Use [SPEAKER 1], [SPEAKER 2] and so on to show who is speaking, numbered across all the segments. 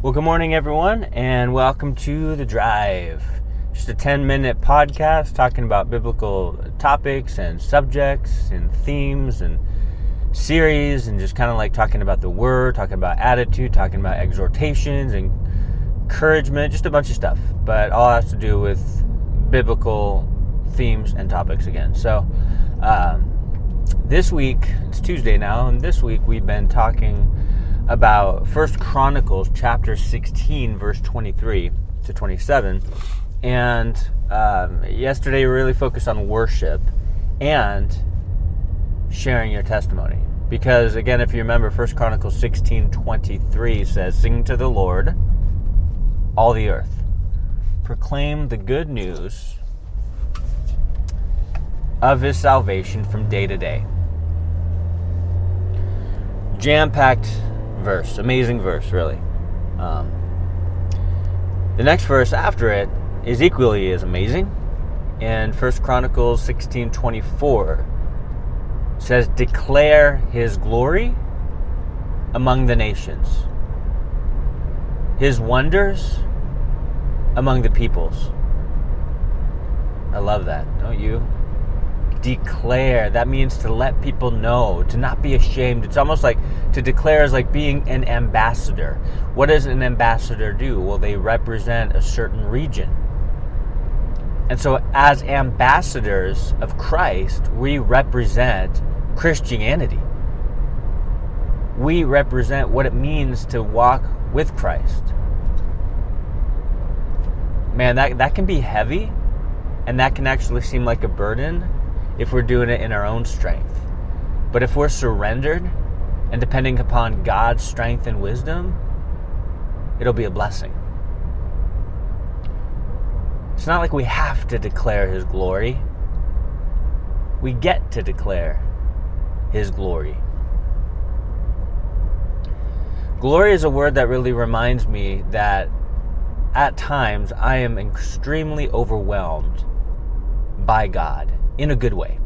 [SPEAKER 1] Well, good morning, everyone, and welcome to The Drive. Just a 10 minute podcast talking about biblical topics and subjects and themes and series, and just kind of like talking about the word, talking about attitude, talking about exhortations and encouragement, just a bunch of stuff. But all has to do with biblical themes and topics again. So, um, this week, it's Tuesday now, and this week we've been talking about First Chronicles chapter 16, verse 23 to 27. And um, yesterday we really focused on worship and sharing your testimony. Because again, if you remember, First Chronicles 16, 23 says, Sing to the Lord, all the earth. Proclaim the good news of his salvation from day to day. Jam packed verse. Amazing verse, really. Um, the next verse after it is equally as amazing. And First Chronicles 16:24 says, "Declare his glory among the nations. His wonders among the peoples." I love that, don't you? Declare. That means to let people know, to not be ashamed. It's almost like to declare is like being an ambassador. What does an ambassador do? Well, they represent a certain region. And so, as ambassadors of Christ, we represent Christianity. We represent what it means to walk with Christ. Man, that, that can be heavy and that can actually seem like a burden if we're doing it in our own strength. But if we're surrendered and depending upon God's strength and wisdom, it'll be a blessing. It's not like we have to declare His glory, we get to declare His glory. Glory is a word that really reminds me that at times I am extremely overwhelmed by God in a good way.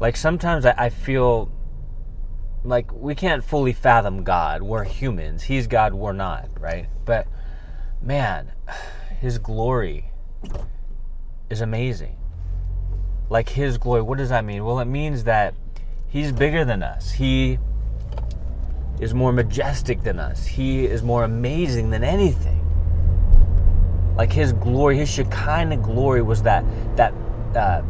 [SPEAKER 1] Like sometimes I, I feel like we can't fully fathom God. We're humans. He's God, we're not, right? But man, his glory is amazing. Like his glory, what does that mean? Well, it means that he's bigger than us. He is more majestic than us. He is more amazing than anything. Like his glory, his Shekinah glory was that that uh,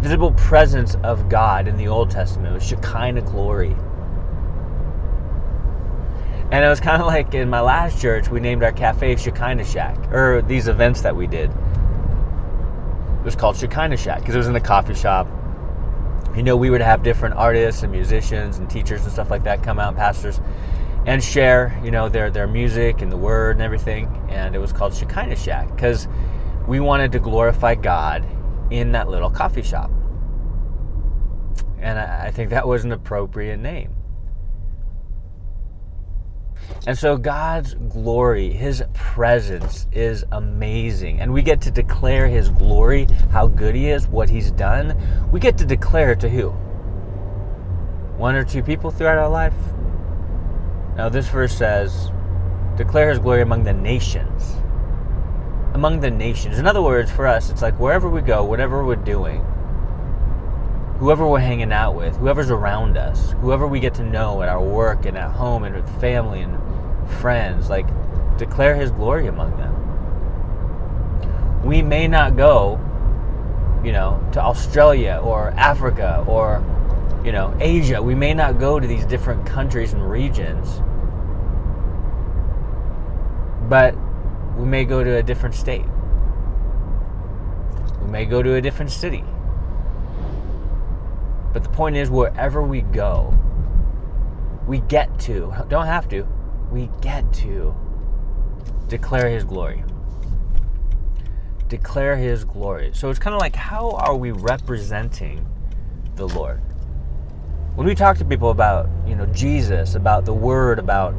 [SPEAKER 1] visible presence of God in the Old Testament. Was Shekinah glory. And it was kind of like in my last church, we named our cafe Shekinah Shack, or these events that we did. It was called Shekinah Shack because it was in the coffee shop. You know, we would have different artists and musicians and teachers and stuff like that come out, pastors, and share, you know, their their music and the word and everything. And it was called Shekinah Shack because we wanted to glorify God in that little coffee shop. And I think that was an appropriate name. And so God's glory, His presence is amazing. And we get to declare His glory, how good He is, what He's done. We get to declare it to who? One or two people throughout our life? Now, this verse says, declare His glory among the nations among the nations. In other words, for us, it's like wherever we go, whatever we're doing, whoever we're hanging out with, whoever's around us, whoever we get to know at our work and at home and with family and friends, like declare His glory among them. We may not go, you know, to Australia or Africa or, you know, Asia. We may not go to these different countries and regions. But we may go to a different state. We may go to a different city. But the point is, wherever we go, we get to, don't have to, we get to declare His glory. Declare His glory. So it's kind of like, how are we representing the Lord? When we talk to people about, you know, Jesus, about the Word, about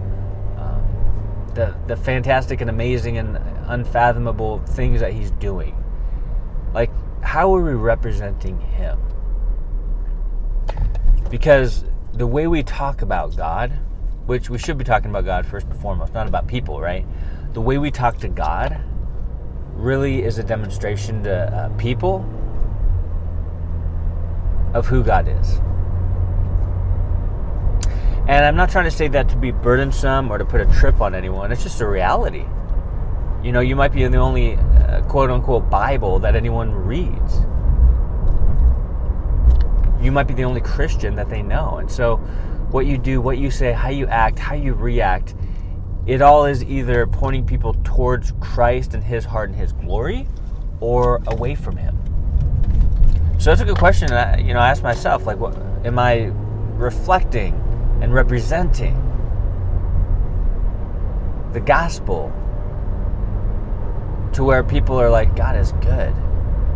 [SPEAKER 1] the the fantastic and amazing and unfathomable things that he's doing. Like, how are we representing him? Because the way we talk about God which we should be talking about God first and foremost, not about people, right? The way we talk to God really is a demonstration to uh, people of who God is. And I'm not trying to say that to be burdensome or to put a trip on anyone. It's just a reality. You know, you might be the only uh, quote unquote Bible that anyone reads. You might be the only Christian that they know. And so, what you do, what you say, how you act, how you react, it all is either pointing people towards Christ and His heart and His glory or away from Him. So that's a good question. I, you know, I ask myself, like, what am I reflecting and representing the gospel to where people are like, God is good.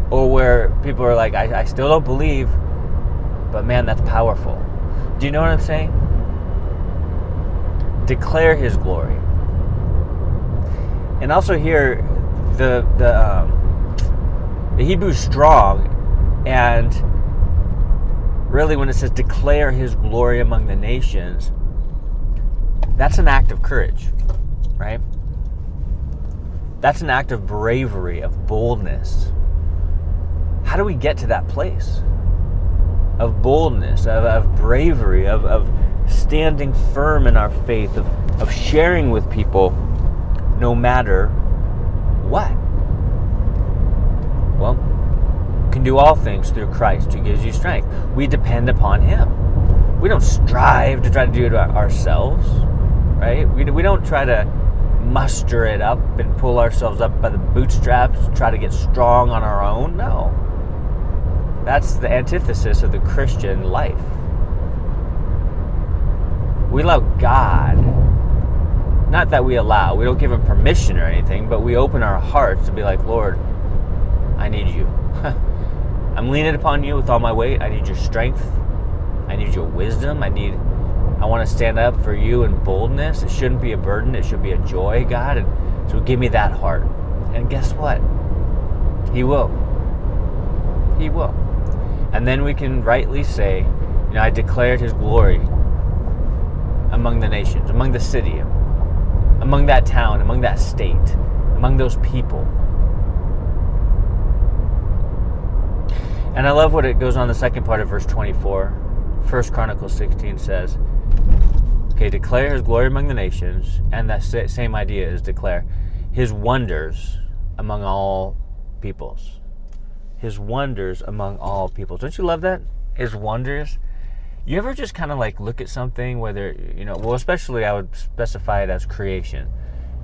[SPEAKER 1] Or where people are like, I, I still don't believe, but man, that's powerful. Do you know what I'm saying? Declare his glory. And also here, the, the, um, the Hebrew strong, and really when it says declare his glory among the nations, that's an act of courage, right? That's an act of bravery, of boldness. How do we get to that place? Of boldness, of, of bravery, of, of standing firm in our faith, of, of sharing with people no matter what. Well, can do all things through Christ who gives you strength. We depend upon Him. We don't strive to try to do it ourselves, right? We, we don't try to muster it up and pull ourselves up by the bootstraps, try to get strong on our own. No. That's the antithesis of the Christian life. We allow God, not that we allow, we don't give Him permission or anything, but we open our hearts to be like, Lord, I need you. I'm leaning upon you with all my weight. I need your strength. I need your wisdom. I need I want to stand up for you in boldness. It shouldn't be a burden, it should be a joy, God. And so give me that heart. And guess what? He will. He will. And then we can rightly say, you know, I declared his glory among the nations, among the city, among that town, among that state, among those people. And I love what it goes on the second part of verse 24. First Chronicles 16 says, Okay, declare his glory among the nations, and that same idea is declare his wonders among all peoples. His wonders among all peoples. Don't you love that? His wonders. You ever just kind of like look at something, whether, you know, well, especially I would specify it as creation.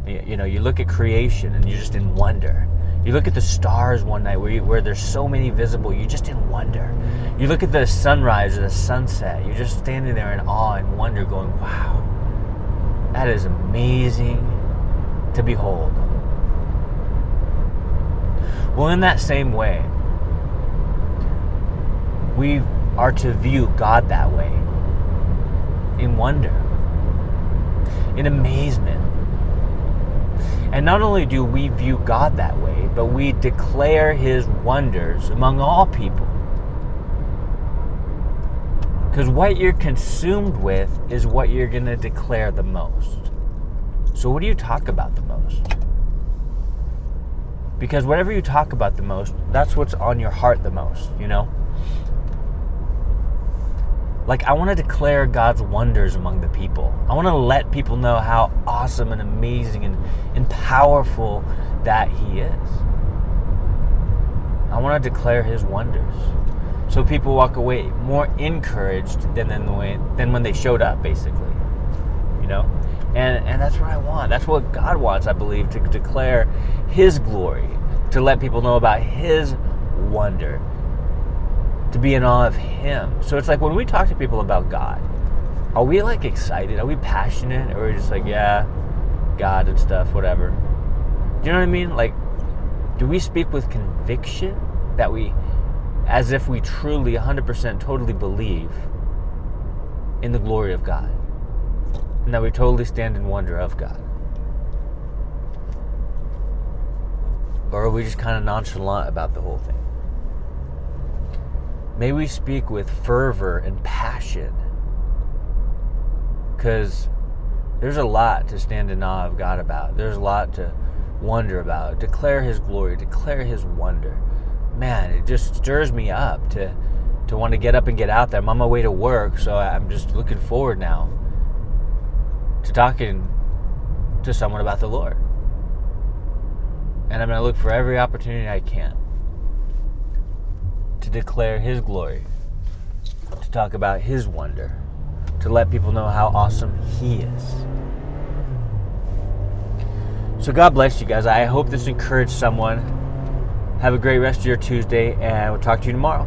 [SPEAKER 1] You know, you look at creation and you're just in wonder. You look at the stars one night where, you, where there's so many visible, you're just in wonder. You look at the sunrise or the sunset, you're just standing there in awe and wonder, going, wow, that is amazing to behold. Well, in that same way, we are to view God that way in wonder, in amazement. And not only do we view God that way, but we declare his wonders among all people. Because what you're consumed with is what you're going to declare the most. So, what do you talk about the most? Because whatever you talk about the most, that's what's on your heart the most, you know? Like, I want to declare God's wonders among the people. I want to let people know how awesome and amazing and, and powerful that He is. I want to declare His wonders. So people walk away more encouraged than, than, the way, than when they showed up, basically. You know? And, and that's what I want. That's what God wants, I believe, to declare His glory, to let people know about His wonder to be in awe of Him. So it's like when we talk to people about God, are we like excited? Are we passionate? Or are we just like, yeah, God and stuff, whatever? Do you know what I mean? Like, do we speak with conviction that we, as if we truly, 100% totally believe in the glory of God? And that we totally stand in wonder of God? Or are we just kind of nonchalant about the whole thing? May we speak with fervor and passion. Because There's a lot to stand in awe of God about. There's a lot to wonder about. Declare His glory, declare His wonder. Man, it just stirs me up to to want to get up and get out there. I'm on my way to work, so I'm just looking forward now to talking to someone about the Lord. And I'm going to look for every opportunity I can to declare His glory, to talk about His wonder, to let people know how awesome He is. So, God bless you guys. I hope this encouraged someone. Have a great rest of your Tuesday, and we'll talk to you tomorrow.